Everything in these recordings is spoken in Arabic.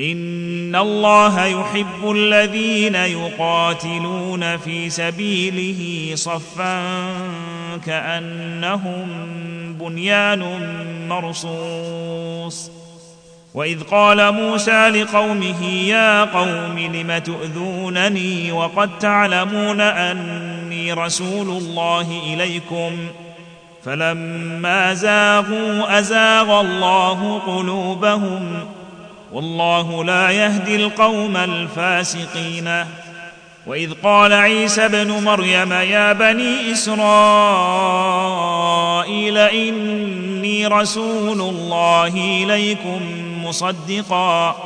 ان الله يحب الذين يقاتلون في سبيله صفا كانهم بنيان مرصوص واذ قال موسى لقومه يا قوم لم تؤذونني وقد تعلمون اني رسول الله اليكم فلما زاغوا ازاغ الله قلوبهم والله لا يهدي القوم الفاسقين. وإذ قال عيسى ابن مريم يا بني إسرائيل إني رسول الله إليكم مصدقا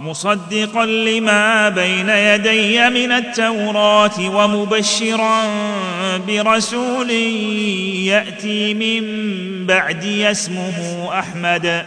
مصدقا لما بين يدي من التوراة ومبشرا برسول يأتي من بعدي اسمه أحمد.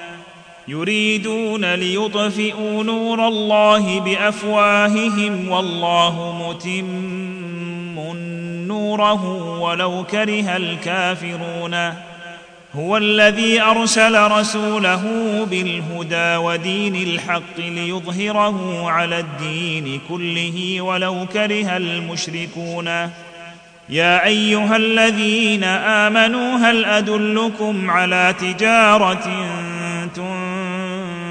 يريدون ليطفئوا نور الله بأفواههم والله متم نوره ولو كره الكافرون. هو الذي أرسل رسوله بالهدى ودين الحق ليظهره على الدين كله ولو كره المشركون. يا أيها الذين آمنوا هل أدلكم على تجارة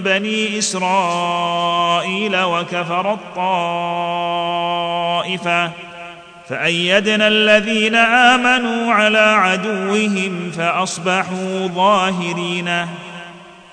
بني إسرائيل وكفر الطائفة. فأيدنا الذين آمنوا على عدوهم فأصبحوا ظاهرين.